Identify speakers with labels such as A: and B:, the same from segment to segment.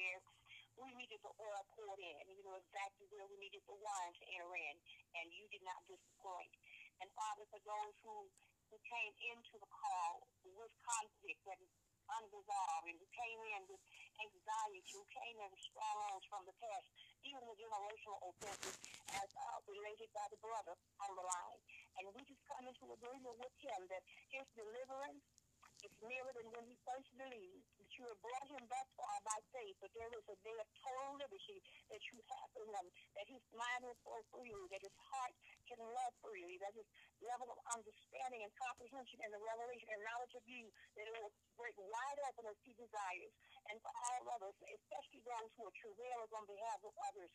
A: where we needed the oil poured in. You know exactly where we needed the wine to enter in, and you did not disappoint. And Father, for those who, who came into the call with conflict and unresolved, and who came in with anxiety, who came in with strongholds from the past, even the generational offenses as uh, related by the brother on the line. And we just come into agreement with him that his deliverance it's nearer than when he first believed that you have brought him thus far by faith, but there is a day of total liberty that you have for him, that his mind will flow freely, that his heart can love freely, that his level of understanding and comprehension and the revelation and knowledge of you, that it will break wide open as he desires. And for all others, especially those who are travailers on behalf of others,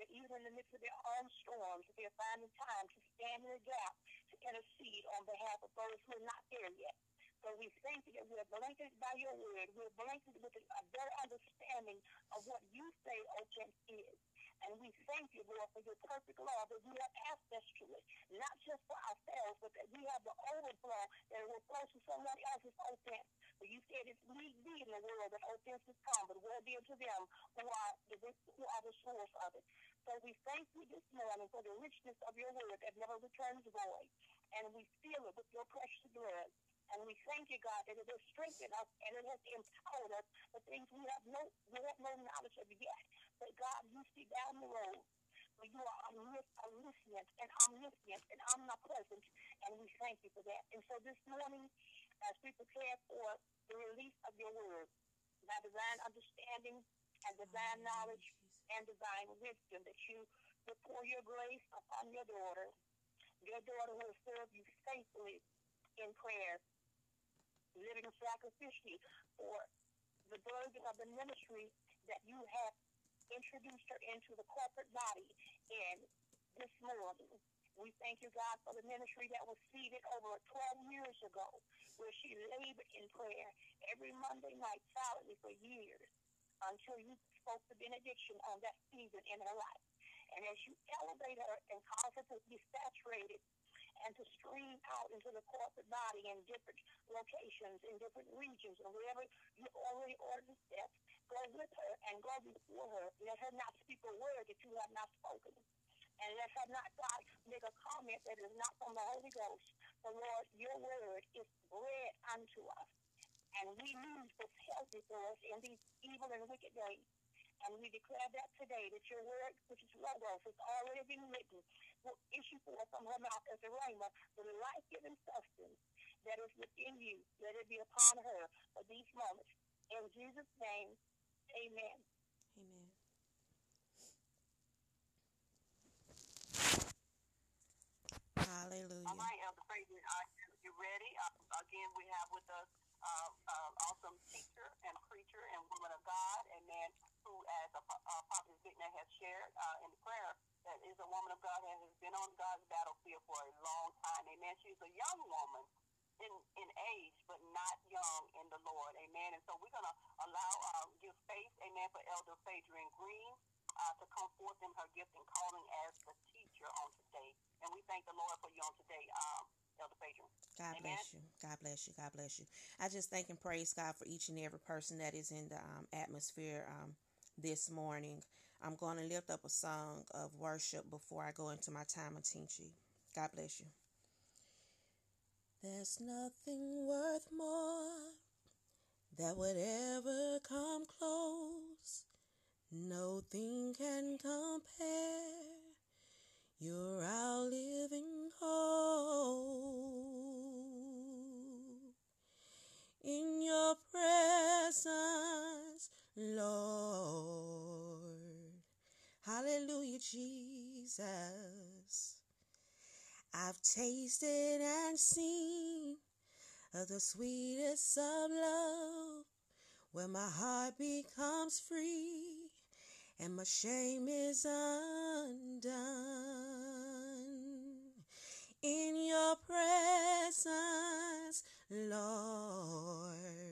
A: that even in the midst of their own storms, they're finding time to stand in the gap, to intercede on behalf of those who are not there yet. So we thank you that we're blanketed by your word. We're blanketed with a better understanding of what you say offense is. And we thank you, Lord, for your perfect love that we have access to it, not just for ourselves, but that we have the overflow that will flow to someone else's offense. But you said it's need be in the world that offenses come, but will be unto them who are the who are the source of it. So we thank you this morning for the richness of your word that never returns void. And we seal it with your precious blood. And we thank you, God, that it has strengthened us and it has empowered us for things we have no we have no knowledge of yet. But God, you see down the road. For you are omniscient and omniscient and omnipresent, and we thank you for that. And so this morning, as we prepare for the release of your word, by divine understanding and divine knowledge and divine wisdom, that you will pour your grace upon your daughter, your daughter will serve you faithfully in prayer living sacrificially for the burden of the ministry that you have introduced her into the corporate body in this morning. We thank you, God, for the ministry that was seeded over 12 years ago, where she labored in prayer every Monday night silently for years until you spoke the benediction on that season in her life. And as you elevate her and cause her to be saturated and to stream out into the corporate body in different locations, in different regions, or wherever you already ordered the steps. Go with her and go before her. Let her not speak a word that you have not spoken. And let her not, God, make a comment that is not from the Holy Ghost. The Lord, your word is bread unto us. And we lose what's healthy for us in these evil and wicked days. And we declare that today that your word, which is logos, has already been written, will issue forth from her mouth as a rhema, the life-giving substance that is within you. Let it be upon her for these moments. In Jesus' name, amen.
B: Amen. Hallelujah.
A: All right, Elder Fraser, are you ready? Uh, again, we have with us uh, uh, awesome teacher and preacher and woman of God, amen, who, as a, uh, Prophet Whitney has shared uh, in prayer, that is a woman of God that has been on God's battlefield for a long time, amen. She's a young woman in, in age, but not young in the Lord, amen. And so we're going to allow, uh, give faith, amen, for Elder Phadrian Green uh, to come forth in her gift and calling as the teacher on today. And we thank the Lord for you on today. Um, Elder Phadrian.
B: God
A: Amen.
B: bless you. God bless you. God bless you. I just thank and praise God for each and every person that is in the um, atmosphere um, this morning. I'm going to lift up a song of worship before I go into my time of teaching. God bless you. There's nothing worth more that would ever come close. Nothing can compare. You're our living hope. In your presence, Lord. Hallelujah, Jesus. I've tasted and seen of the sweetest of love, where my heart becomes free and my shame is undone. In your presence, Lord.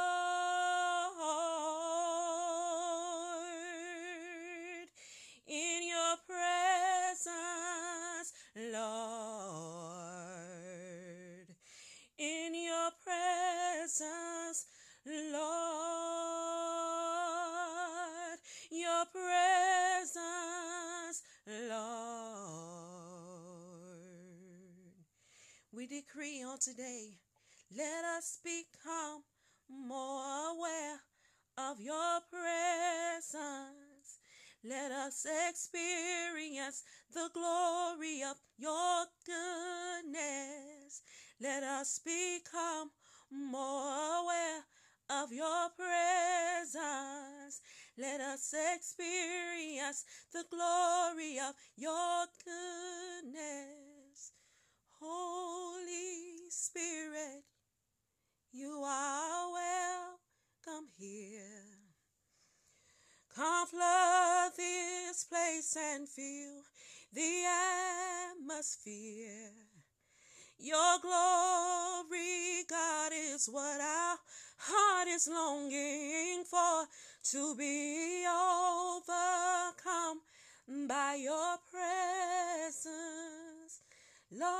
B: Presence, Lord. Your presence, Lord. We decree on today, let us become more aware of your presence. Let us experience the glory of your goodness. Let us become more aware of your presence. Let us experience the glory of your goodness. Holy Spirit, you are welcome here. Come flood this place and fill the atmosphere. Your glory, God, is what our heart is longing for to be overcome by your presence, Lord.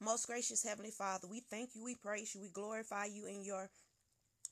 B: Most gracious Heavenly Father, we thank you, we praise you, we glorify you in your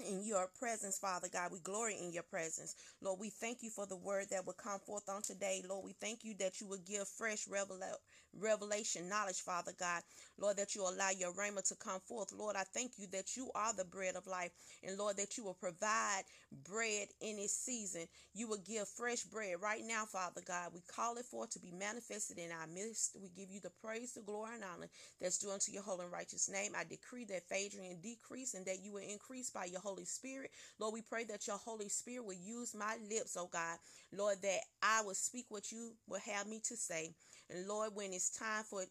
B: in your presence, Father God. We glory in your presence. Lord, we thank you for the word that will come forth on today. Lord, we thank you that you will give fresh revela- revelation knowledge, Father God. Lord, that you allow your rhema to come forth. Lord, I thank you that you are the bread of life. And Lord, that you will provide bread in its season. You will give fresh bread right now, Father God. We call it forth to be manifested in our midst. We give you the praise, the glory, and honor that's due unto your holy and righteous name. I decree that Phadrian decrease and that you will increase by your Holy Spirit. Lord, we pray that your Holy Spirit will use my lips, oh God. Lord, that I will speak what you will have me to say. And Lord, when it's time for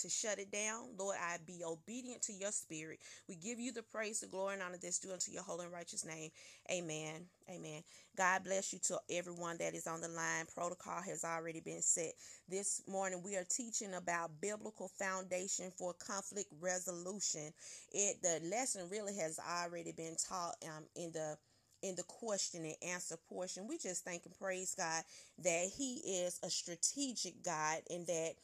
B: to shut it down. Lord, I be obedient to your spirit. We give you the praise, the glory, and honor that's due unto your holy and righteous name. Amen. Amen. God bless you to everyone that is on the line. Protocol has already been set. This morning we are teaching about biblical foundation for conflict resolution. It the lesson really has already been taught um, in the in the question and answer portion. We just thank and praise God that He is a strategic God and that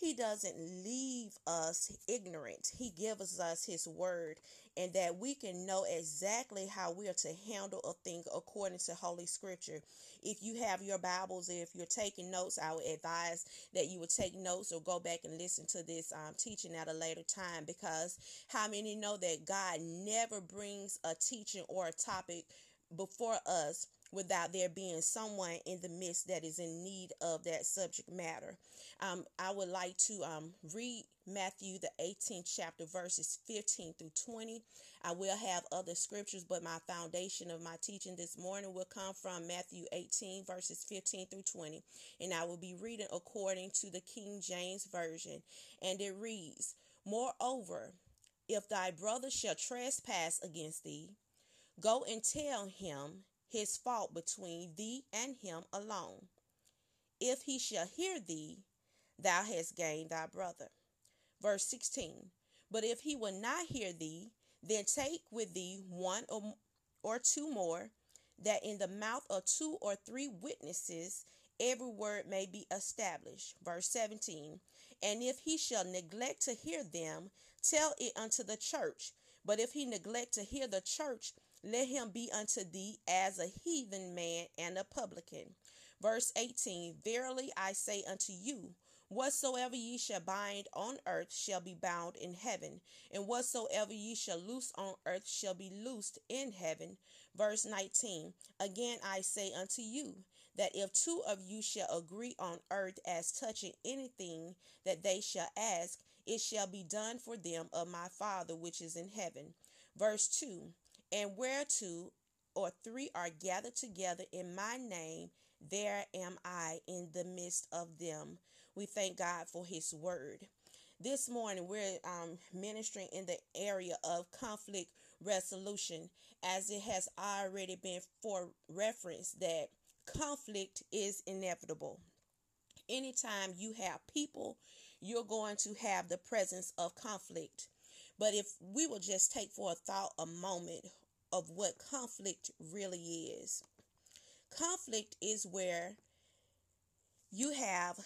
B: he doesn't leave us ignorant. He gives us his word and that we can know exactly how we are to handle a thing according to Holy Scripture. If you have your Bibles, if you're taking notes, I would advise that you would take notes or go back and listen to this um, teaching at a later time because how many know that God never brings a teaching or a topic before us without there being someone in the midst that is in need of that subject matter. Um, I would like to um, read Matthew, the 18th chapter, verses 15 through 20. I will have other scriptures, but my foundation of my teaching this morning will come from Matthew 18, verses 15 through 20. And I will be reading according to the King James Version. And it reads Moreover, if thy brother shall trespass against thee, go and tell him his fault between thee and him alone. If he shall hear thee, thou hast gained thy brother. Verse 16 But if he will not hear thee, then take with thee one or, or two more, that in the mouth of two or three witnesses every word may be established. Verse 17 And if he shall neglect to hear them, tell it unto the church. But if he neglect to hear the church, let him be unto thee as a heathen man and a publican. Verse 18 Verily I say unto you, Whatsoever ye shall bind on earth shall be bound in heaven, and whatsoever ye shall loose on earth shall be loosed in heaven. Verse 19 Again I say unto you, that if two of you shall agree on earth as touching anything that they shall ask, it shall be done for them of my Father which is in heaven. Verse 2 And where two or three are gathered together in my name, there am I in the midst of them. We thank God for His word. This morning, we're um, ministering in the area of conflict resolution, as it has already been for reference that conflict is inevitable. Anytime you have people, you're going to have the presence of conflict. But if we will just take for a thought a moment of what conflict really is, conflict is where you have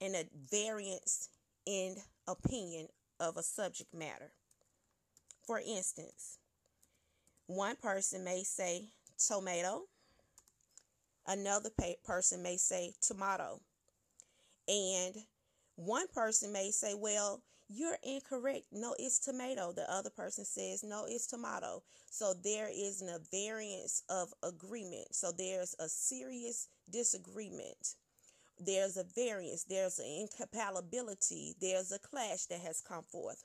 B: an a variance in opinion of a subject matter. For instance, one person may say tomato, another person may say tomato, and one person may say, Well, you're incorrect. No, it's tomato. The other person says, No, it's tomato. So there is a variance of agreement. So there's a serious disagreement. There's a variance. There's an incompatibility. There's a clash that has come forth.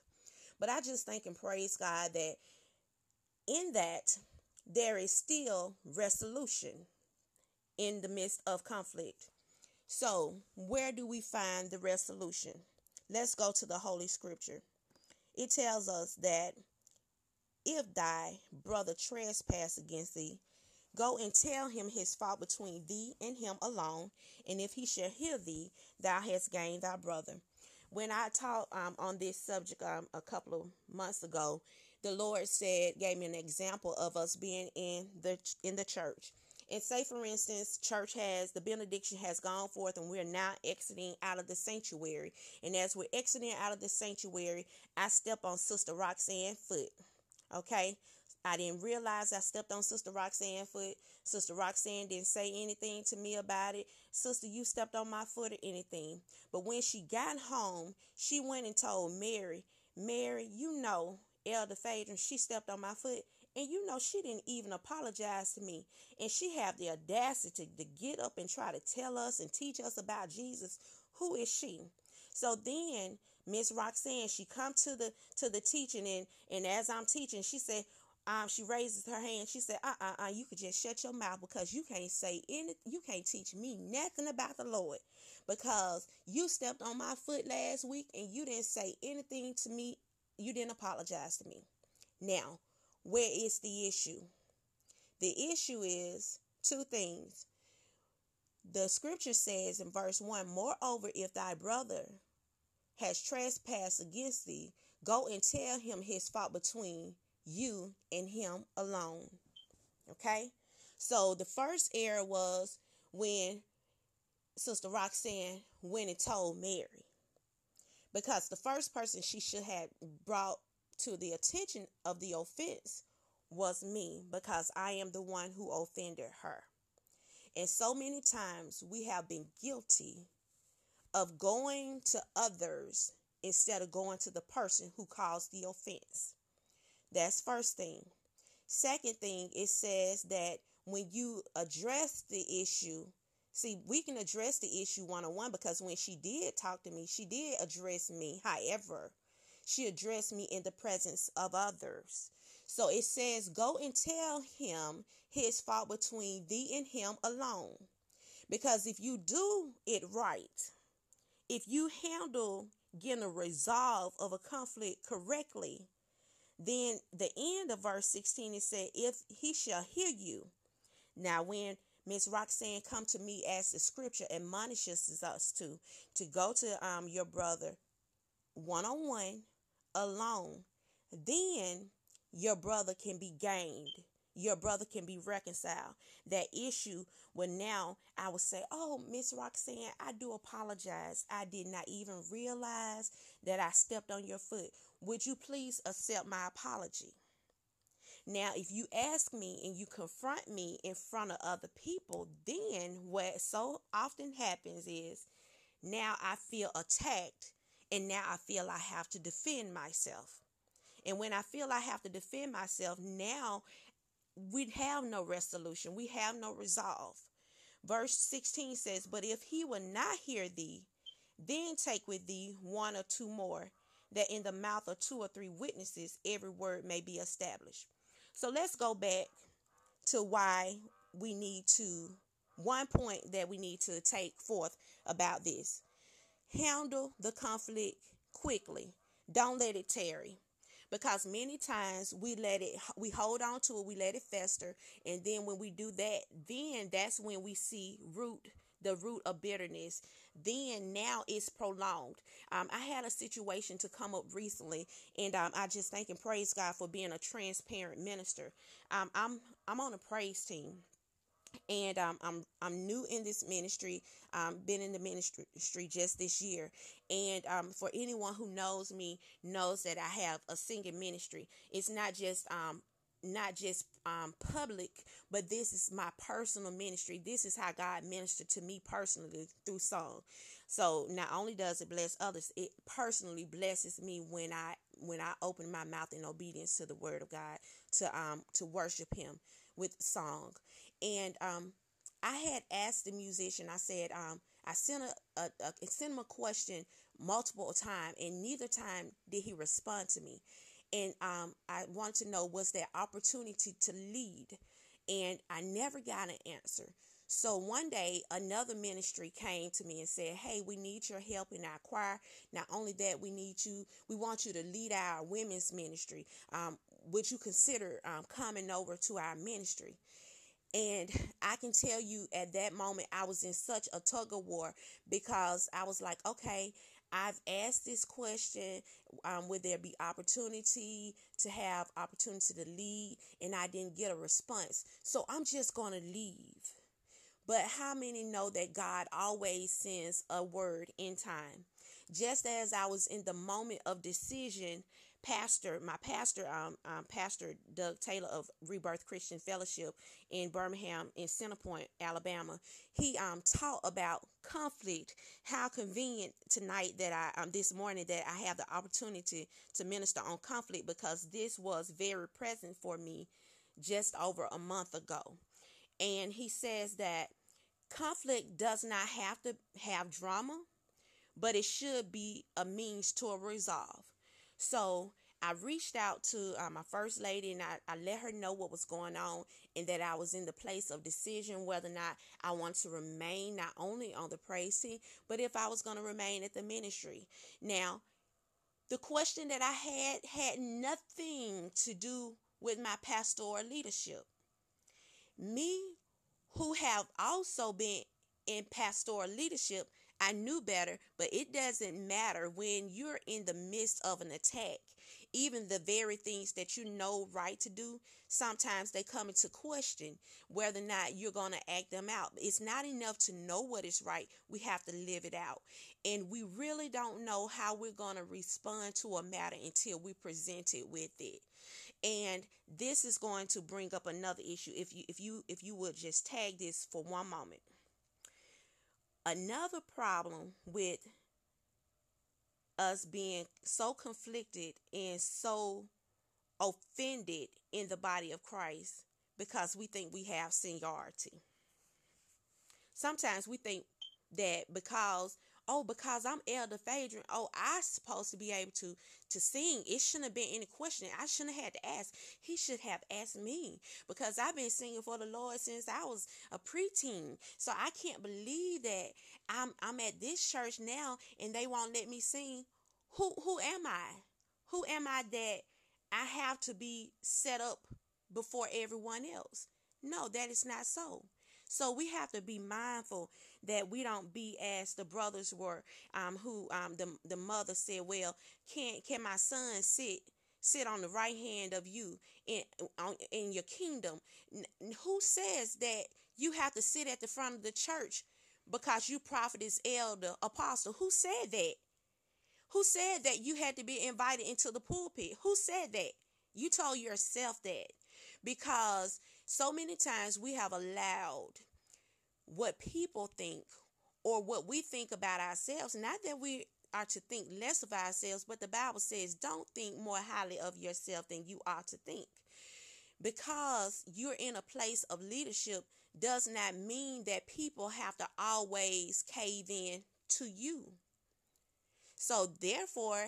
B: But I just thank and praise God that in that there is still resolution in the midst of conflict. So, where do we find the resolution? Let's go to the Holy Scripture. It tells us that if thy brother trespass against thee, go and tell him his fault between thee and him alone, and if he shall hear thee, thou hast gained thy brother. When I taught um, on this subject um, a couple of months ago, the Lord said, gave me an example of us being in the in the church and say, for instance, church has the benediction has gone forth, and we're now exiting out of the sanctuary. And as we're exiting out of the sanctuary, I step on Sister Roxanne foot. Okay, I didn't realize I stepped on Sister Roxanne foot. Sister Roxanne didn't say anything to me about it. Sister, you stepped on my foot or anything. But when she got home, she went and told Mary, Mary, you know, Elder Phaedron, she stepped on my foot. And you know, she didn't even apologize to me. And she had the audacity to get up and try to tell us and teach us about Jesus. Who is she? So then Miss Roxanne, she come to the to the teaching and and as I'm teaching, she said, um, she raises her hand. She said, uh uh uh, you could just shut your mouth because you can't say any you can't teach me nothing about the Lord. Because you stepped on my foot last week and you didn't say anything to me. You didn't apologize to me. Now, where is the issue? The issue is two things. The scripture says in verse 1 Moreover, if thy brother has trespassed against thee, go and tell him his fault between you and him alone. Okay? So the first error was when Sister Roxanne went and told Mary. Because the first person she should have brought to the attention of the offense was me because I am the one who offended her. And so many times we have been guilty of going to others instead of going to the person who caused the offense. That's first thing. Second thing, it says that when you address the issue, see, we can address the issue one on one because when she did talk to me, she did address me. However, she addressed me in the presence of others. So it says, Go and tell him his fault between thee and him alone. Because if you do it right, if you handle getting a resolve of a conflict correctly, then the end of verse 16 it said, If he shall hear you. Now, when Miss Roxanne come to me as the scripture admonishes us to to go to um your brother one on one alone, then your brother can be gained. Your brother can be reconciled. That issue will now, I would say, Oh, Miss Roxanne, I do apologize. I did not even realize that I stepped on your foot. Would you please accept my apology? Now, if you ask me and you confront me in front of other people, then what so often happens is now I feel attacked and now I feel I have to defend myself. And when I feel I have to defend myself, now we have no resolution, we have no resolve. Verse 16 says, But if he will not hear thee, then take with thee one or two more, that in the mouth of two or three witnesses every word may be established. So let's go back to why we need to, one point that we need to take forth about this. Handle the conflict quickly. Don't let it tarry. because many times we let it we hold on to it we let it fester. And then when we do that then that's when we see root the root of bitterness. Then now it's prolonged. Um, i had a situation to come up recently and um, i just thank and praise god for being a transparent minister. Um, i'm i'm on a praise team and um, I'm I'm new in this ministry. Um, been in the ministry just this year, and um, for anyone who knows me knows that I have a singing ministry. It's not just um not just um public, but this is my personal ministry. This is how God ministered to me personally through song. So not only does it bless others, it personally blesses me when I when I open my mouth in obedience to the word of God to um to worship Him with song. And um, I had asked the musician. I said, um, I sent a, a, a sent him a question multiple times, and neither time did he respond to me. And um, I wanted to know was there opportunity to lead, and I never got an answer. So one day, another ministry came to me and said, Hey, we need your help in our choir. Not only that, we need you, we want you to lead our women's ministry. Um, would you consider um, coming over to our ministry? And I can tell you at that moment, I was in such a tug of war because I was like, okay, I've asked this question um, would there be opportunity to have opportunity to lead? And i didn't get a response. So i'm just going to leave. But how many know that god always sends a word in time? Just as i was in the moment of decision pastor, my pastor, um, um, Pastor Doug Taylor of Rebirth Christian Fellowship in Birmingham, in Center Point, Alabama, he um taught about conflict. How convenient tonight that I um this morning that I have the opportunity to minister on conflict because this was very present for me just over a month ago, and he says that conflict does not have to have drama, but it should be a means to a resolve. So I reached out to uh, my first lady and I, I let her know what was going on and that I was in the place of decision whether or not I want to remain not only on the praise team, but if I was going to remain at the ministry. Now, the question that I had had nothing to do with my pastoral leadership. Me, who have also been in pastoral leadership, I knew better, but it doesn't matter when you're in the midst of an attack. Even the very things that you know right to do, sometimes they come into question whether or not you're going to act them out. It's not enough to know what is right, we have to live it out. And we really don't know how we're going to respond to a matter until we present it with it. And this is going to bring up another issue if you if you if you would just tag this for one moment. Another problem with us being so conflicted and so offended in the body of Christ because we think we have seniority. Sometimes we think that because oh, because I'm Elder Phaedron, oh, I supposed to be able to to sing. It shouldn't have been any question. I shouldn't have had to ask. He should have asked me because I've been singing for the Lord since I was a preteen. So I can't believe that I'm I'm at this church now and they won't let me sing. Who who am I? Who am I that I have to be set up before everyone else? No, that is not so. So we have to be mindful that we don't be as the brothers were, um, who um, the the mother said, "Well, can can my son sit?" sit on the right hand of you in on, in your kingdom. Who says that you have to sit at the front of the church because you prophetess, elder, apostle? Who said that? Who said that you had to be invited into the pulpit? Who said that? You told yourself that because so many times we have allowed what people think or what we think about ourselves. Not that we are to think less of ourselves, but the Bible says, don't think more highly of yourself than you ought to think. Because you're in a place of leadership does not mean that people have to always cave in to you. So, therefore,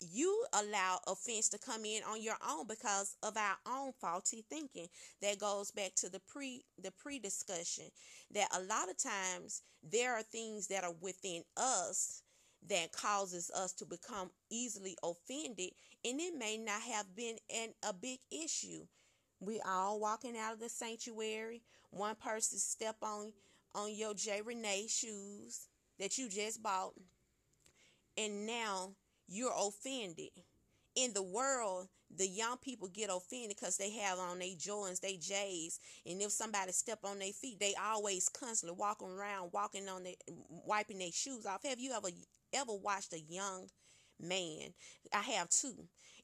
B: you allow offense to come in on your own because of our own faulty thinking. That goes back to the pre the pre discussion that a lot of times there are things that are within us that causes us to become easily offended and it may not have been an, a big issue. We all walking out of the sanctuary. One person step on on your j renee shoes that you just bought and now you're offended in the world, the young people get offended because they have on their Jordans, they J's, and if somebody step on their feet, they always constantly walking around, walking on their, wiping their shoes off. Have you ever ever watched a young man? I have two.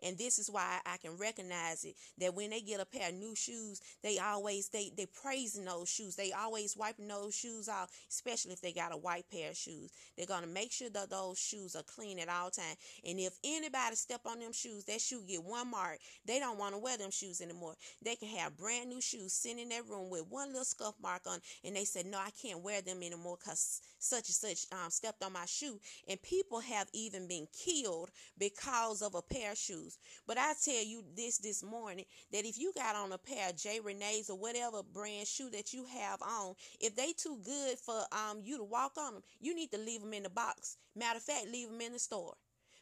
B: And this is why I can recognize it that when they get a pair of new shoes, they always they they praising those shoes. They always wiping those shoes off, especially if they got a white pair of shoes. They're gonna make sure that those shoes are clean at all time. And if anybody step on them shoes, that shoe get one mark. They don't want to wear them shoes anymore. They can have brand new shoes sitting in their room with one little scuff mark on, and they said, "No, I can't wear them anymore because such and such um, stepped on my shoe." And people have even been killed because of a pair of shoes. But I tell you this this morning that if you got on a pair of J. Renee's or whatever brand shoe that you have on, if they too good for um you to walk on them, you need to leave them in the box. Matter of fact, leave them in the store.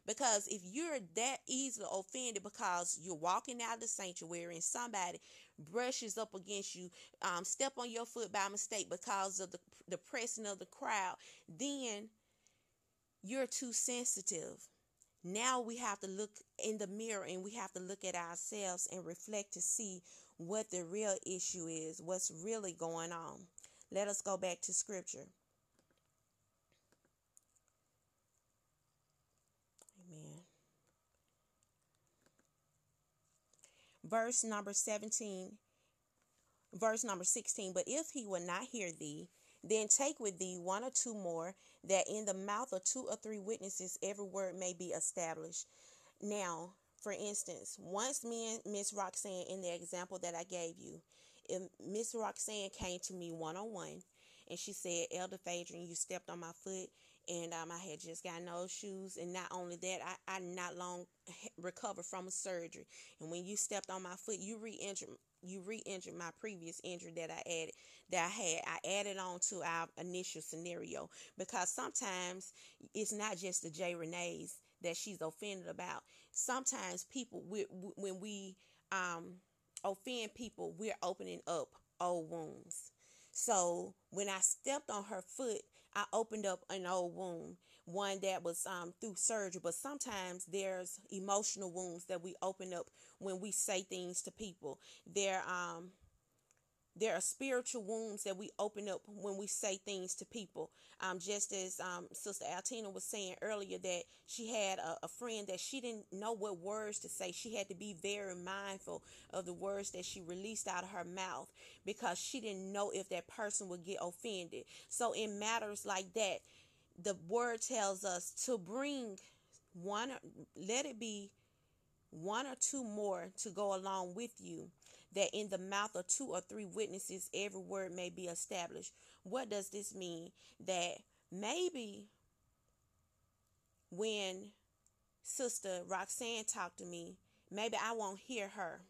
B: Because if you're that easily offended because you're walking out of the sanctuary and somebody brushes up against you, um, step on your foot by mistake because of the, the pressing of the crowd, then you're too sensitive now we have to look in the mirror and we have to look at ourselves and reflect to see what the real issue is, what's really going on. Let us go back to scripture. Amen. Verse number 17, verse number 16. But if he will not hear thee, then take with thee one or two more, that in the mouth of two or three witnesses every word may be established. Now, for instance, once me and Miss Roxanne, in the example that I gave you, if Miss Roxanne came to me one on one and she said, Elder Phaedron, you stepped on my foot and um, I had just gotten those shoes. And not only that, I, I not long recovered from a surgery. And when you stepped on my foot, you re-injured you re-injured my previous injury that I added that I had. I added on to our initial scenario because sometimes it's not just the J Renee's that she's offended about. Sometimes people, we, when we um, offend people, we're opening up old wounds. So when I stepped on her foot, I opened up an old wound, one that was um, through surgery. But sometimes there's emotional wounds that we open up when we say things to people. There, um, there are spiritual wounds that we open up when we say things to people. Um, just as um, Sister Altina was saying earlier, that she had a, a, friend that she didn't know what words to say. She had to be very mindful of the words that she released out of her mouth because she didn't know if that person would get offended. So, in matters like that, the word tells us to bring one, let it be one or two more to go along with you that in the mouth of two or three witnesses every word may be established. What does this mean? That maybe when Sister Roxanne talked to me, maybe I won't hear her.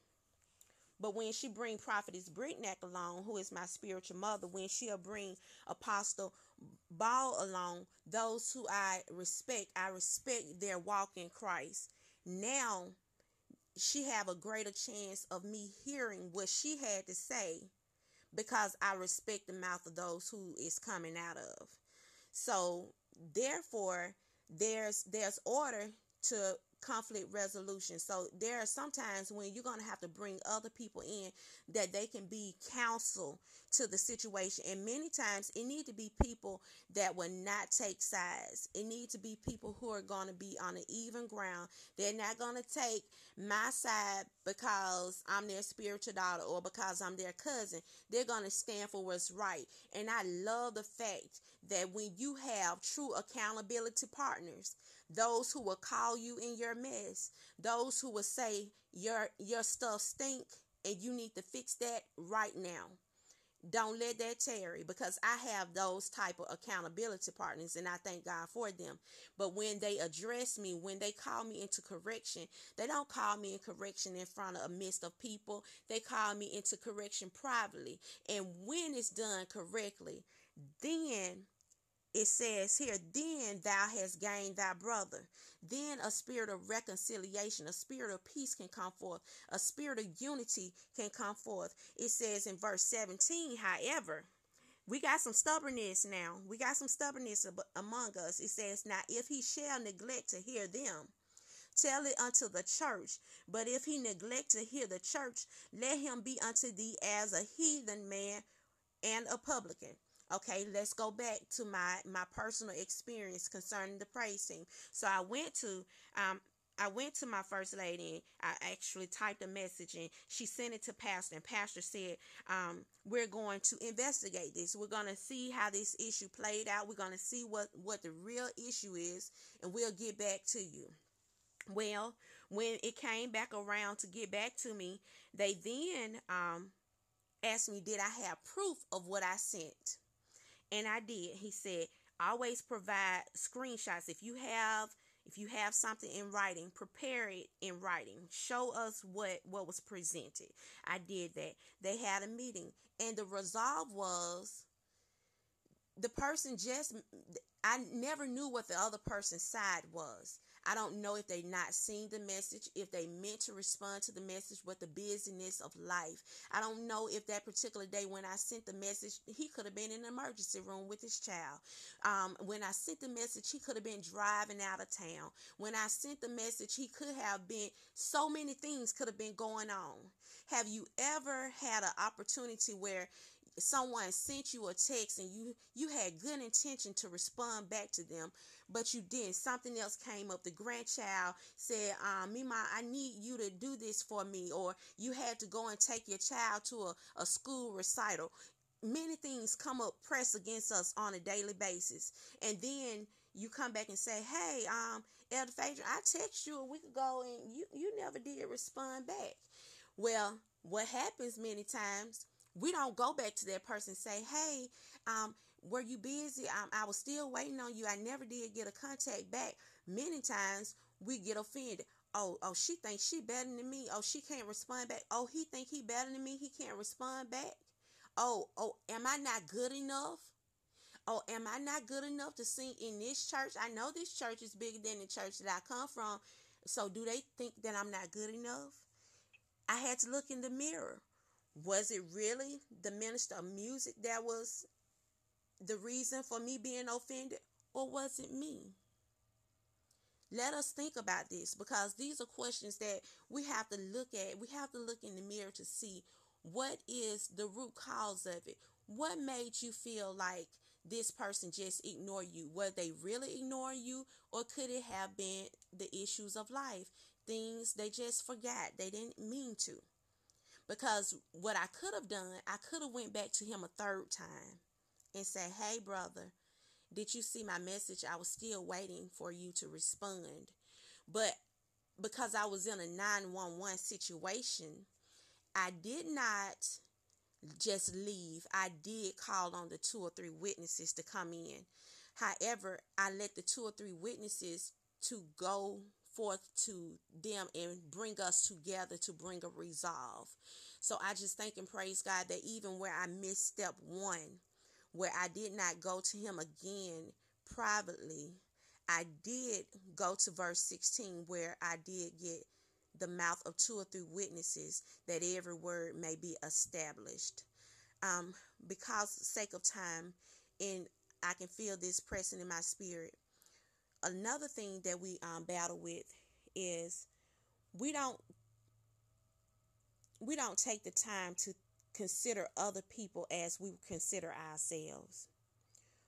B: But when she bring Prophetess Brittnack along, who is my spiritual mother, when she'll bring Apostle Ball along, those who I respect, I respect their walk in Christ. Now she have a greater chance of me hearing what she had to say because I respect the mouth of those who is coming out of. So therefore there's there's order to conflict resolution. So there are sometimes when you're going to have to bring other people in that they can be counsel to the situation. And many times it need to be people that will not take sides. It need to be people who are going to be on an even ground. They're not going to take my side because I'm their spiritual daughter or because I'm their cousin. They're going to stand for what's right. And I love the fact that when you have true accountability partners, those who will call you in your mess, those who will say your your stuff stink and you need to fix that right now. Don't let that tarry because I have those type of accountability partners and I thank God for them. But when they address me, when they call me into correction, they don't call me in correction in front of a midst of people. They call me into correction privately. And when it's done correctly, then it says here, then thou hast gained thy brother. Then a spirit of reconciliation, a spirit of peace can come forth, a spirit of unity can come forth. It says in verse 17, however, we got some stubbornness now. We got some stubbornness among us. It says, Now if he shall neglect to hear them, tell it unto the church. But if he neglect to hear the church, let him be unto thee as a heathen man and a publican. Okay, let's go back to my my personal experience concerning the praise team. So I went to um I went to my first lady I actually typed a message and she sent it to pastor. And pastor said um, we're going to investigate this. We're going to see how this issue played out. We're going to see what what the real issue is and we'll get back to you. Well when it came back around to get back to me they then um, asked me did i have proof of what i sent and i did he said always provide screenshots if you have if you have something in writing, prepare it in writing. Show us what what was presented. I did that. They had a meeting and the resolve was the person just I never knew what the other person's side was. I don't know if they not seen the message, if they meant to respond to the message, what the busyness of life. I don't know if that particular day when I sent the message, he could have been in the emergency room with his child. Um, when I sent the message, he could have been driving out of town. When I sent the message, he could have been so many things could have been going on. Have you ever had an opportunity where someone sent you a text and you you had good intention to respond back to them but you didn't. Something else came up. The grandchild said um mima i need you to do this for me or you had to go and take your child to a, a school recital. Many things come up press against us on a daily basis. And then you come back and say hey um elder Phaedra, i text you a week ago and you you never did respond back. Well what happens many times we don't go back to that person and say, hey, um, were you busy? Um, I was still waiting on you. I never did get a contact back. Many times we get offended. Oh, oh, she thinks she better than me. Oh, she can't respond back. Oh, he think he better than me. He can't respond back. Oh, oh, am I not good enough? Oh, am I not good enough to sing in this church? I know this church is bigger than the church that I come from. So do they think that I'm not good enough? I had to look in the mirror. Was it really the minister of music that was the reason for me being offended, or was it me? Let us think about this because these are questions that we have to look at. We have to look in the mirror to see what is the root cause of it. What made you feel like this person just ignored you? Were they really ignoring you, or could it have been the issues of life? Things they just forgot, they didn't mean to. Because what I could have done, I could have went back to him a third time and say, "Hey brother, did you see my message? I was still waiting for you to respond." But because I was in a 911 situation, I did not just leave. I did call on the two or three witnesses to come in. However, I let the two or three witnesses to go forth to them and bring us together to bring a resolve. So I just thank and praise God that even where I missed step one, where I did not go to him again privately, I did go to verse 16 where I did get the mouth of two or three witnesses that every word may be established. Um, because sake of time, and I can feel this pressing in my spirit another thing that we um, battle with is we don't we don't take the time to consider other people as we consider ourselves.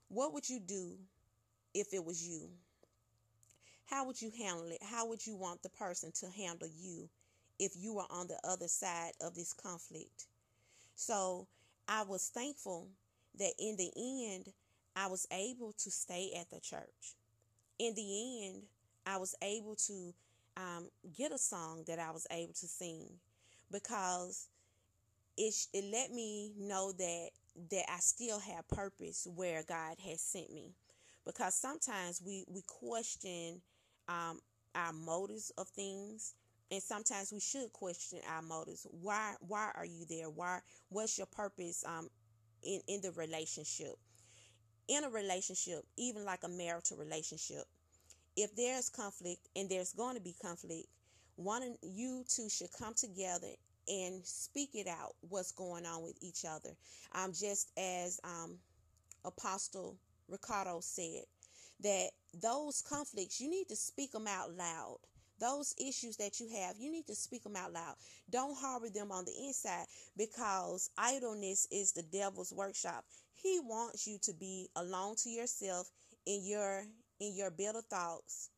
B: What would you do if it was you? How would you handle it? How would you want the person to handle you if you were on the other side of this conflict? So I was thankful that in the end, I was able to stay at the church in the end, I was able to um, get a song that I was able to sing because it it let me know that that I still have purpose where God has sent me. Because sometimes we we question um, our motives of things, and sometimes we should question our motives. Why why are you there? Why what's your purpose um, in in the relationship? in a relationship, even like a marital relationship, if there's conflict and there's going to be conflict, one of you two should come together and speak it out what's going on with each other. Um, just as um, Apostle Ricardo said, that those conflicts, you need to speak them out loud. Those issues that you have, you need to speak them out loud. Don't harbor them on the inside because idleness is the devil's workshop. He wants you to be alone to yourself in your in your bitter thoughts,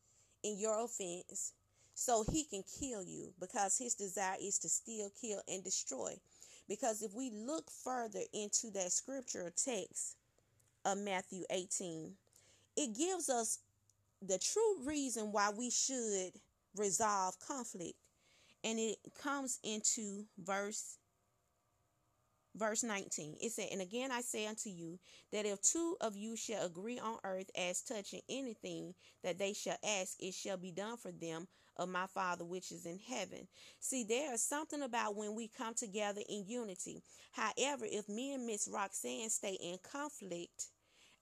B: in your offense, so he can kill you because his desire is to steal, kill, and destroy. Because if we look further into that scripture text of Matthew 18, it gives us the true reason why we should resolve conflict. And it comes into verse verse 19 it said and again i say unto you that if two of you shall agree on earth as touching anything that they shall ask it shall be done for them of my father which is in heaven. See there is something about when we come together in unity. However if me and miss roxanne stay in conflict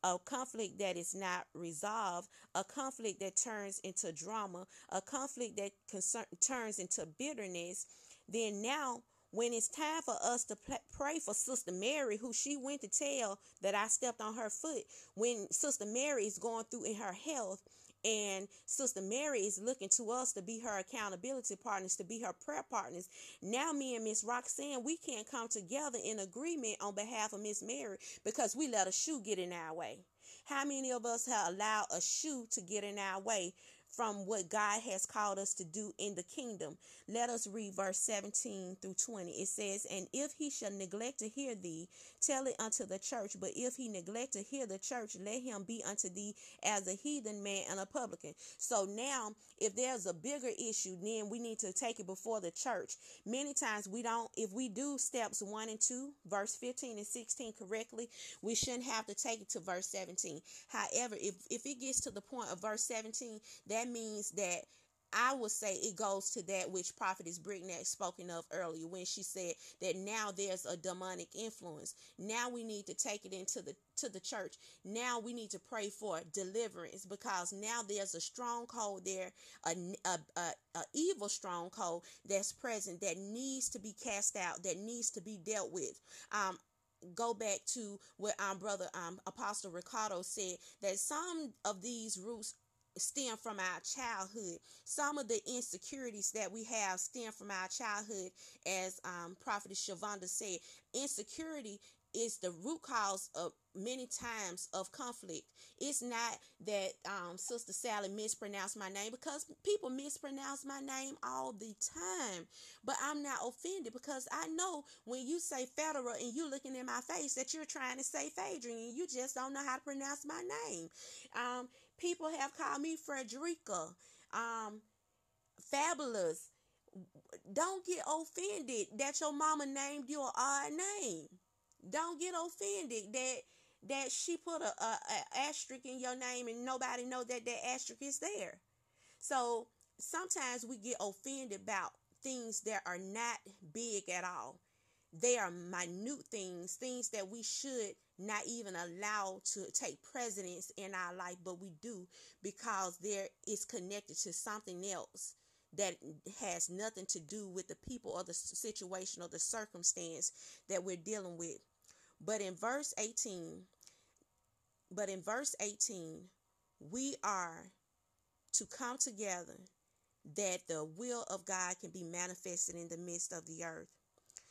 B: a conflict that is not resolved, a conflict that turns into drama, a conflict that concern, turns into bitterness, then now when it's time for us to pray for Sister Mary, who she went to tell that I stepped on her foot, when Sister Mary is going through in her health, and Sister Mary is looking to us to be her accountability partners, to be her prayer partners. Now, me and Miss Roxanne, we can't come together in agreement on behalf of Miss Mary because we let a shoe get in our way. How many of us have allowed a shoe to get in our way from what God has called us to do in the kingdom. Let us read verse 17 through 20. It says, And if he shall neglect to hear thee, tell it unto the church. But if he neglect to hear the church, let him be unto thee as a heathen man and a publican. So now, if there's a bigger issue, then we need to take it before the church. Many times we don't, if we do steps 1 and 2, verse 15 and 16 correctly, we shouldn't have to take it to verse 17. However, if, if it gets to the point of verse 17, that that means that I would say it goes to that which Prophetess Bricknett spoken of earlier when she said that now there's a demonic influence. Now we need to take it into the to the church. Now we need to pray for deliverance because now there's a stronghold there, a, a, a, a evil stronghold that's present that needs to be cast out, that needs to be dealt with. Um, go back to what our um, brother um, apostle ricardo said that some of these roots stem from our childhood. Some of the insecurities that we have stem from our childhood, as um, Prophetess Shavonda said. Insecurity is the root cause of many times of conflict. It's not that um, Sister Sally mispronounced my name because people mispronounce my name all the time. But I'm not offended because I know when you say federal and you looking in my face that you're trying to say Phaedron and you just don't know how to pronounce my name. Um, people have called me Frederica, um, fabulous. Don't get offended that your mama named you an odd name. Don't get offended that that she put a, a, a asterisk in your name and nobody know that that asterisk is there. So sometimes we get offended about things that are not big at all. They are minute things, things that we should not even allow to take precedence in our life, but we do because there is connected to something else that has nothing to do with the people or the situation or the circumstance that we're dealing with. But in verse 18, but in verse 18, we are to come together that the will of God can be manifested in the midst of the earth.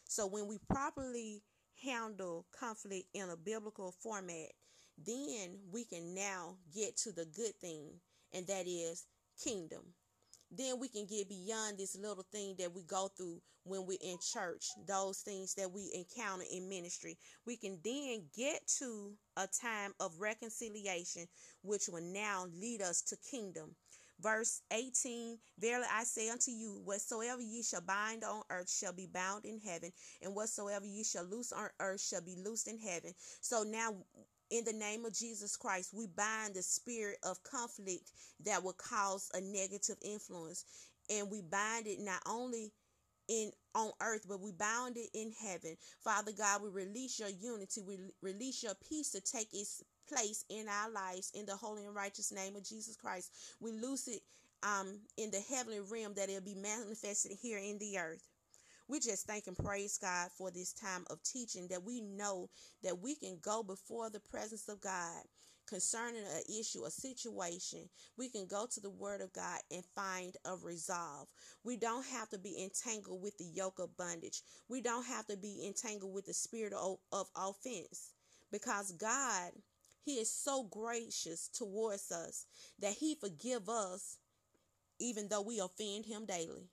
B: So when we properly handle conflict in a biblical format, then we can now get to the good thing, and that is kingdom then we can get beyond this little thing that we go through when we're in church, those things that we encounter in ministry. We can then get to a time of reconciliation, which will now lead us to kingdom. Verse 18 Verily I say unto you, whatsoever ye shall bind on earth shall be bound in heaven, and whatsoever ye shall loose on earth shall be loosed in heaven. So now in the name of Jesus Christ, we bind the spirit of conflict that will cause a negative influence. And we bind it not only in on earth, but we bound it in heaven. Father God, we release your unity, we release your peace to take its place in our lives in the holy and righteous name of Jesus Christ. We loose it um in the heavenly realm that it'll be manifested here in the earth. We just thank and praise God for this time of teaching that we know that we can go before the presence of God concerning an issue, a situation, we can go to the Word of God and find a resolve. We don't have to be entangled with the yoke of bondage. We don't have to be entangled with the spirit of, of offense because God, He is so gracious towards us that He forgive us even though we offend Him daily.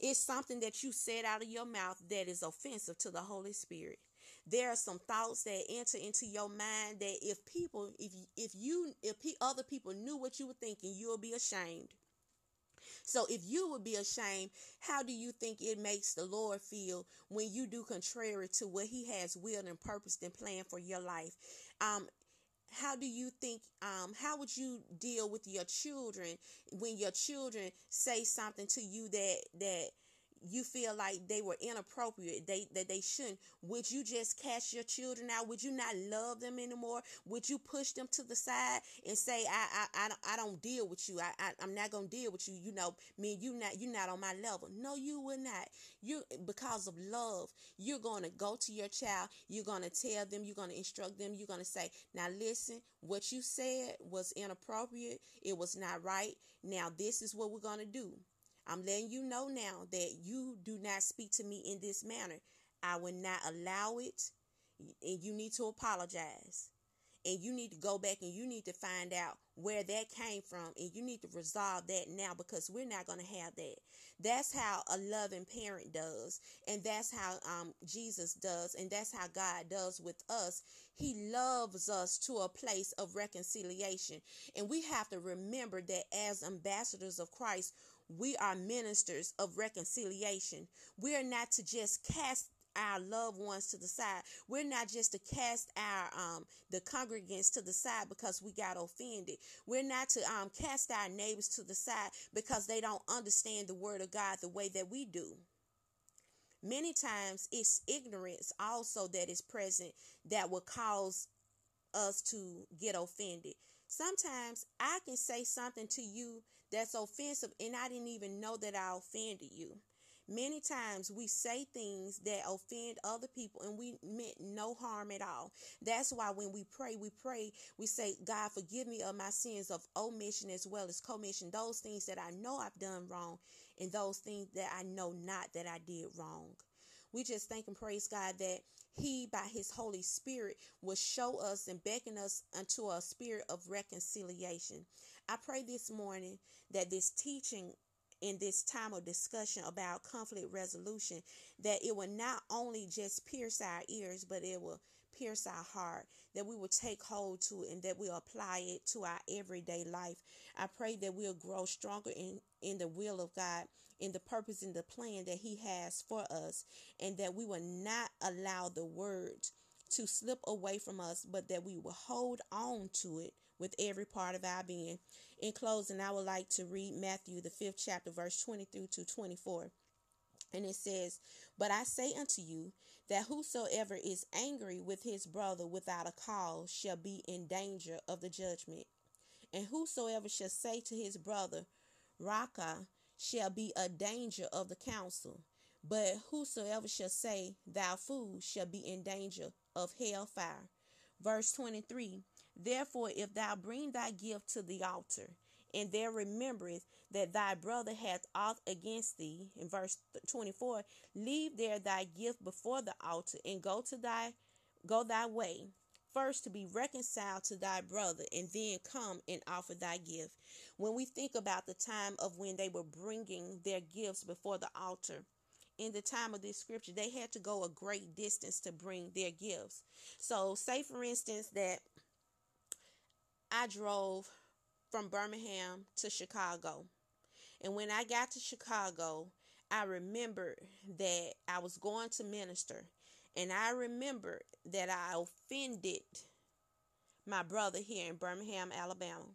B: It's something that you said out of your mouth that is offensive to the Holy Spirit there are some thoughts that enter into your mind that if people if if you if other people knew what you were thinking you'll be ashamed. So if you would be ashamed how do you think it makes the lord feel when you do contrary to what he has willed and purposed and planned for your life? Um how do you think um how would you deal with your children when your children say something to you that that you feel like they were inappropriate, they that they shouldn't, would you just cast your children out? Would you not love them anymore? Would you push them to the side and say, I I I don't, I don't deal with you. I, I am not gonna deal with you. You know, me you not you not on my level. No, you would not. You because of love, you're gonna go to your child. You're gonna tell them. You're gonna instruct them. You're gonna say, now listen, what you said was inappropriate. It was not right. Now this is what we're gonna do I'm letting you know now that you do not speak to me in this manner. I will not allow it, and you need to apologize. And you need to go back and you need to find out where that came from, and you need to resolve that now because we're not going to have that. That's how a loving parent does, and that's how um, Jesus does, and that's how God does with us. He loves us to a place of reconciliation, and we have to remember that as ambassadors of Christ, we are ministers of reconciliation. We are not to just cast our loved ones to the side. We're not just to cast our um the congregants to the side because we got offended. We're not to um cast our neighbors to the side because they don't understand the word of God the way that we do. Many times it's ignorance also that is present that will cause us to get offended. Sometimes I can say something to you that's offensive and I didn't even know that I offended you. Many times we say things that offend other people and we meant no harm at all. That's why when we pray, we pray, we say, God, forgive me of my sins of omission as well as commission, those things that I know I've done wrong and those things that I know not that I did wrong. We just thank and praise God that He, by His Holy Spirit, will show us and beckon us unto a spirit of reconciliation. I pray this morning that this teaching in this time of discussion about conflict resolution that it will not only just pierce our ears but it will pierce our heart that we will take hold to it and that we'll apply it to our everyday life. I pray that we'll grow stronger in in the will of god in the purpose and the plan that he has for us and that we will not allow the word to slip away from us but that we will hold on to it with every part of our being. In closing, I would like to read Matthew, the fifth chapter, verse 23 to 24. And it says, But I say unto you that whosoever is angry with his brother without a cause shall be in danger of the judgment. And whosoever shall say to his brother, Raca, shall be a danger of the council. But whosoever shall say, Thou fool, shall be in danger of hell fire. Verse 23 Therefore, if thou bring thy gift to the altar, and there remembereth that thy brother hath aught against thee, in verse 24, leave there thy gift before the altar, and go to thy go thy way. First to be reconciled to thy brother, and then come and offer thy gift. When we think about the time of when they were bringing their gifts before the altar, in the time of this scripture, they had to go a great distance to bring their gifts. So, say for instance that I drove from Birmingham to Chicago. And when I got to Chicago, I remembered that I was going to minister. And I remembered that I offended my brother here in Birmingham, Alabama.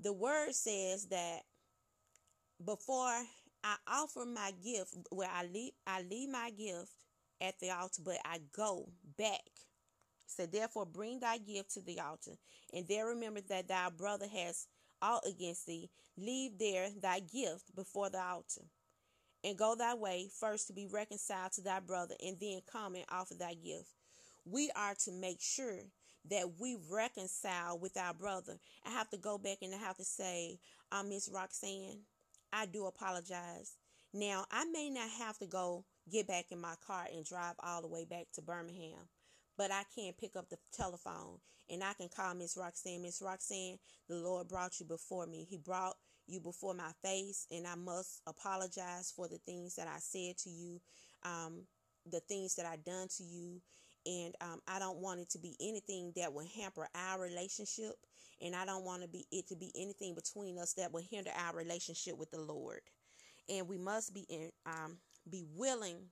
B: The word says that before I offer my gift where I leave I leave my gift at the altar, but I go back. So therefore bring thy gift to the altar, and there remember that thy brother has aught against thee. Leave there thy gift before the altar. And go thy way first to be reconciled to thy brother, and then come and offer thy gift. We are to make sure that we reconcile with our brother. I have to go back and I have to say, I'm Miss Roxanne. I do apologize. Now, I may not have to go get back in my car and drive all the way back to Birmingham, but I can't pick up the telephone and I can call Miss Roxanne. Miss Roxanne, the Lord brought you before me. He brought you before my face, and I must apologize for the things that I said to you, um, the things that I done to you, and um, I don't want it to be anything that will hamper our relationship, and I don't want to be it to be anything between us that will hinder our relationship with the Lord. And we must be in, um, be willing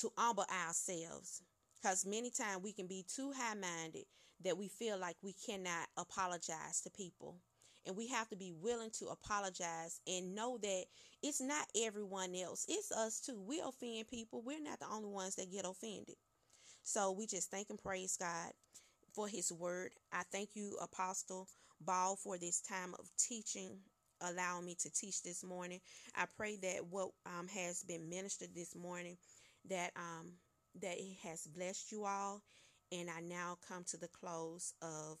B: to humble ourselves, because many times we can be too high minded that we feel like we cannot apologize to people. And we have to be willing to apologize and know that it's not everyone else. It's us too. We offend people. We're not the only ones that get offended. So we just thank and praise God for his word. I thank you, Apostle Ball, for this time of teaching, allowing me to teach this morning. I pray that what um, has been ministered this morning, that um, that it has blessed you all. And I now come to the close of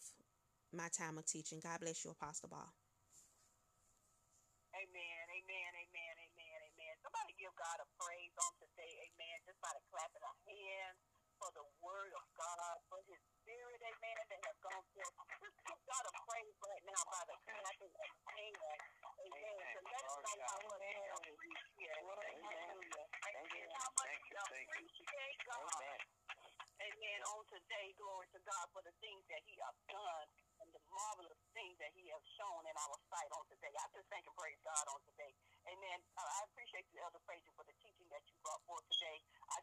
B: my time of teaching. God bless you, Apostle Ball.
C: Amen, amen, amen, amen, amen. Somebody give God a praise on today, amen. Just by the clapping of hands for the word of God, for his spirit, amen, that has gone forth. Just give God a praise right now by the clapping of hands. Amen. So let us know how much we appreciate. Hallelujah. Amen. How much we appreciate God. Amen. On today, glory to God for the things that he has done and the marvelous things that he has shown in our sight on today. I just thank and praise God on today. Amen. Uh, I appreciate you, Elder Frazier, for the teaching that you brought forth today.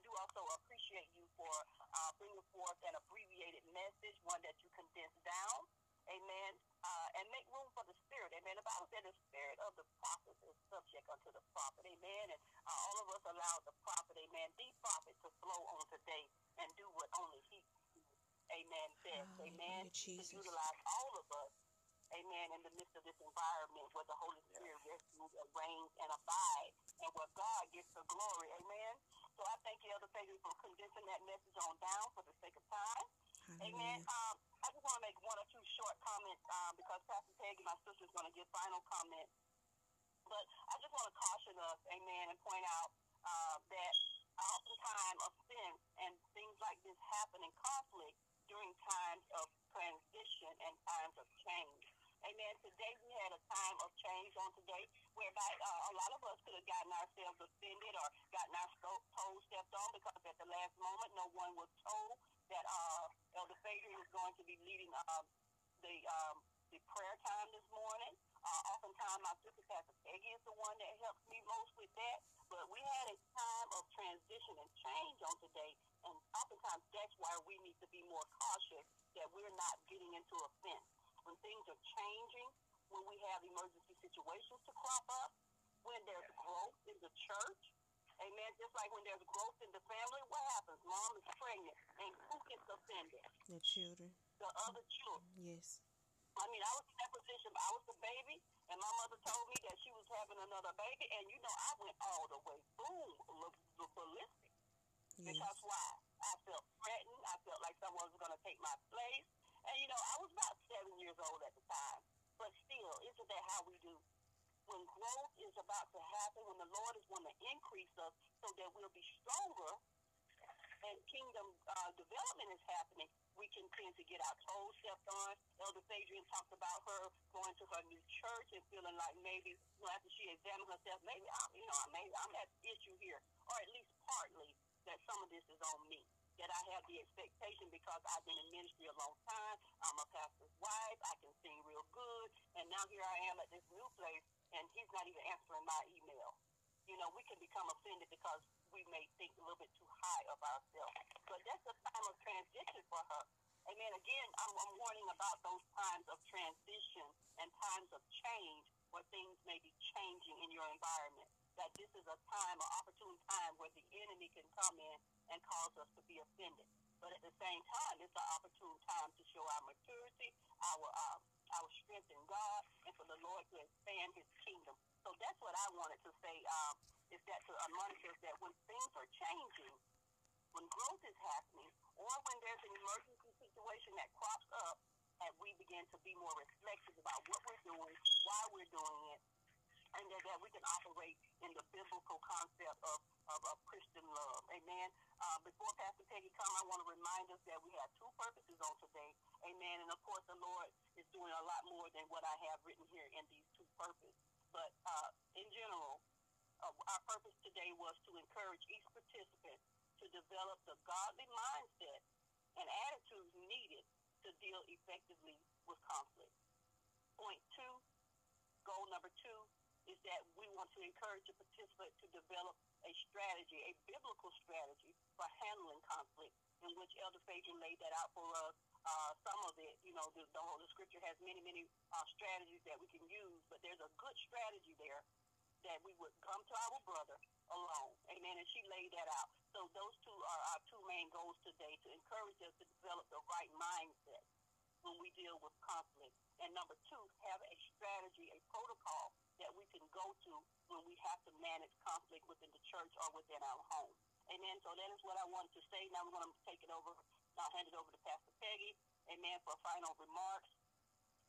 C: Do also appreciate you for uh, bringing forth an abbreviated message, one that you condensed down. Amen. Uh, and make room for the spirit. Amen. The Bible said the spirit of the prophet is subject unto the prophet. Amen. And uh, all of us allow the prophet, amen, the prophet to flow on today and do what only he can amen, best, amen, to utilize all of us, amen, in the midst of this environment where the Holy Spirit rests, reigns, and abide, and where God gets the glory, amen. So I thank you, Elder Peggy, for condensing that message on down for the sake of time. Amen. Um, I just want to make one or two short comments um, because Pastor Peggy, my sister, is going to give final comments. But I just want to caution us, amen, and point out uh, that oftentimes offense and things like this happen in conflict during times of transition and times of change. Amen. Today we had a time of change on today whereby uh, a lot of us could have gotten ourselves offended or gotten our toes stepped on because at the last moment no one was told that uh, Elder Fabian was going to be leading uh, the um, the prayer time this morning. Uh, oftentimes, my sister Pastor Peggy is the one that helps me most with that. But we had a time of transition and change on today, and oftentimes that's why we need to be more cautious that we're not getting into offense. When things are changing, when we have emergency situations to crop up, when there's growth in the church, amen, just like when there's growth in the family, what happens? Mom is pregnant, and who gets offended?
B: The children.
C: The other children.
B: Yes.
C: I mean, I was in that position. I was the baby, and my mother told me that she was having another baby, and you know, I went all the way boom, ballistic. Yes. Because why? I felt threatened. I felt like someone was going to take my place. And you know, I was about seven years old at the time. But still, isn't that how we do? When growth is about to happen, when the Lord is going to increase us so that we'll be stronger, and kingdom uh, development is happening, we can tend to get our toes stepped on. Elder Adrian talked about her going to her new church and feeling like maybe you after she examined herself, maybe I'm, you know, maybe I'm at issue here, or at least partly that some of this is on me. That I have the expectation because I've been in ministry a long time. I'm a pastor's wife. I can sing real good, and now here I am at this new place, and he's not even answering my email you know, we can become offended because we may think a little bit too high of ourselves. But that's a time of transition for her. Amen. Again, I'm, I'm warning about those times of transition and times of change where things may be changing in your environment. That this is a time, an opportune time where the enemy can come in and cause us to be offended. But at the same time, it's an opportune time to show our maturity, our uh, our strength in God, the Lord to expand His kingdom. So that's what I wanted to say. Um, is that to admonish us that when things are changing, when growth is happening, or when there's an emergency situation that crops up, that we begin to be more reflective about what we're doing, why we're doing it, and that, that we can operate in the biblical concept of, of, of Christian love. Amen. Uh, before Pastor Peggy come, I want to remind us that we have two purposes on today. Amen. And of course, the Lord is doing a lot more than what I have written here in these two purposes. But uh, in general, uh, our purpose today was to encourage each participant to develop the godly mindset and attitudes needed to deal effectively with conflict. Point two, goal number two, is that we want to encourage the participant to develop a strategy, a biblical strategy for handling conflict, in which Elder Phaedra laid that out for us. Uh, some of it, you know, the, the whole the scripture has many, many uh, strategies that we can use, but there's a good strategy there that we would come to our brother alone. Amen. And she laid that out. So those two are our two main goals today to encourage us to develop the right mindset when we deal with conflict. And number two, have a strategy, a protocol that we can go to when we have to manage conflict within the church or within our home. Amen. So that is what I wanted to say. Now I'm going to take it over. I'll hand it over to Pastor Peggy. Amen. For final remarks.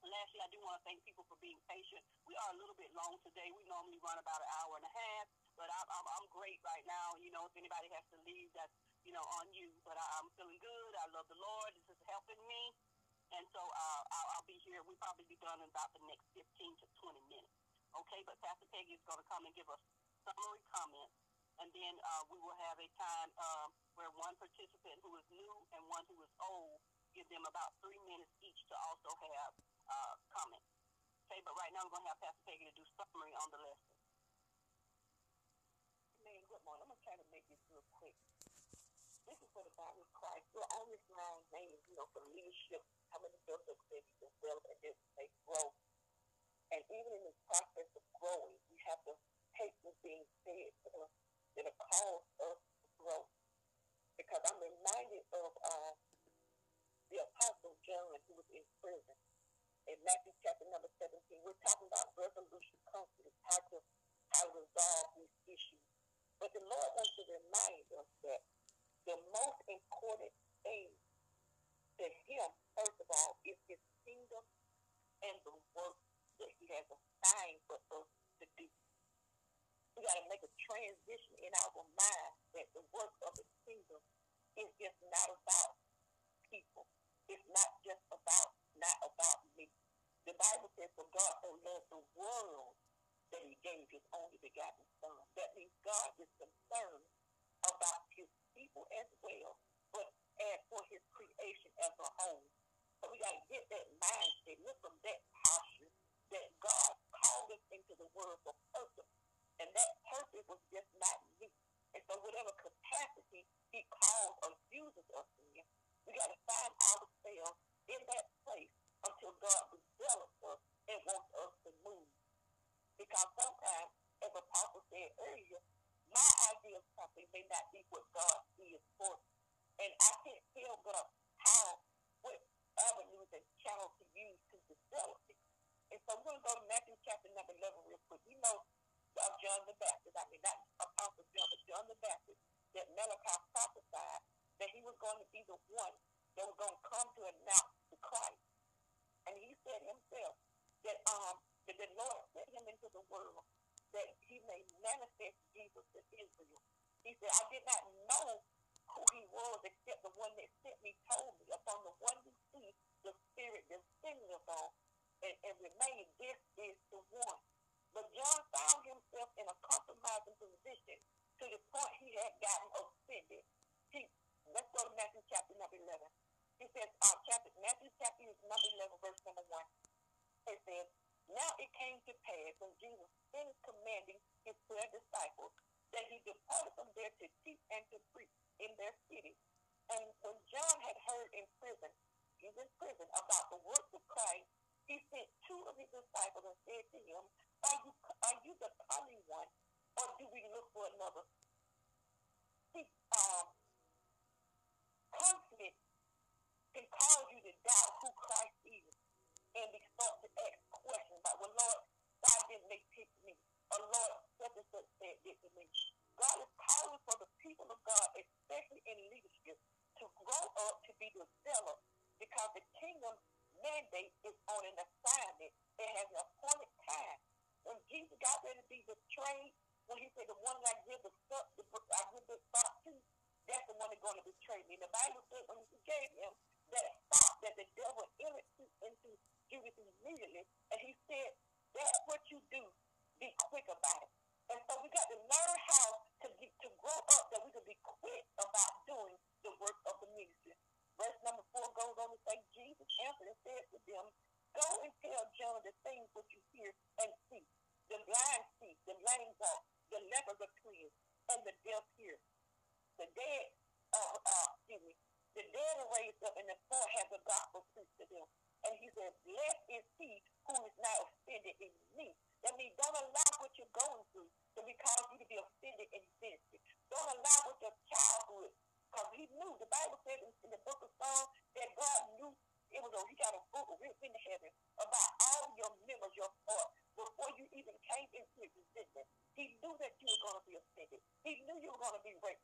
C: Lastly, I do want to thank people for being patient. We are a little bit long today. We normally run about an hour and a half, but I'm, I'm, I'm great right now. You know, if anybody has to leave, that's, you know, on you. But I, I'm feeling good. I love the Lord. This is helping me. And so uh, I'll, I'll be here. We'll probably be done in about the next 15 to 20 minutes. Okay, but Pastor Peggy is going to come and give us summary comments. And then uh, we will have a time um, where one participant who is new and one who is old, give them about three minutes each to also have uh, comments. Okay, but right now we're going to have Pastor Peggy to do summary on the lesson. Man, good morning. I'm going to try to make this real quick. This is for the body of Christ. We're on this line, name, you know, for leadership, how many Joseph said you develop and just say growth. And even in this process of growing, we have to take what's being said that are cause us to grow. Because I'm reminded of uh, the Apostle John who was in prison. In Matthew chapter number 17, we're talking about resolution conflict, how to how to resolve these issues. But the Lord wants to remind us that the most important thing to him, first of all, is his kingdom and the work that he has assigned for us to do. We got to make a transition in our mind that the work of the kingdom is just not about people. It's not just about not about me. The Bible says, "For God so loved the world that He gave His only begotten Son." That means God is concerned people as well, but as for His creation as a whole. So we got to get that mindset, look from that posture that God called us into the world for purpose. And that purpose was just not me. And so whatever capacity he calls or uses us in, we got to find ourselves in that place until God develops us and wants us to move. Because sometimes, as Apostle said earlier, my idea of something may not be what God for me. And I can't tell God how, what avenues and channels to use to develop it. And so we're going to go to Matthew chapter number 11 real quick. We know of John the Baptist, I mean, not Apostle John, but John the Baptist, that Malachi prophesied that he was going to be the one that was going to come to announce the Christ. And he said himself that um that the Lord sent him into the world that he may manifest Jesus to Israel. He said, I did not know who he was except the one that sent me told me upon the one who sees the Spirit descending upon and, and remain, this is the one. But John found himself in a compromising position to the point he had gotten offended. He, let's go to Matthew chapter number 11. He says, uh, chapter, Matthew chapter number 11, verse number 1. It says, Now it came to pass when Jesus finished commanding his twelve disciples that he departed from there to teach and to preach in their city. And when John had heard in
D: want to be raped.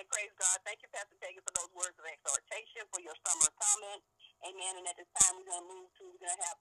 C: Amen.
D: Praise God. Thank you, Pastor Peggy, for those words of exhortation, for your summer comment. Amen. And at this time, we're going to move to, we're going to have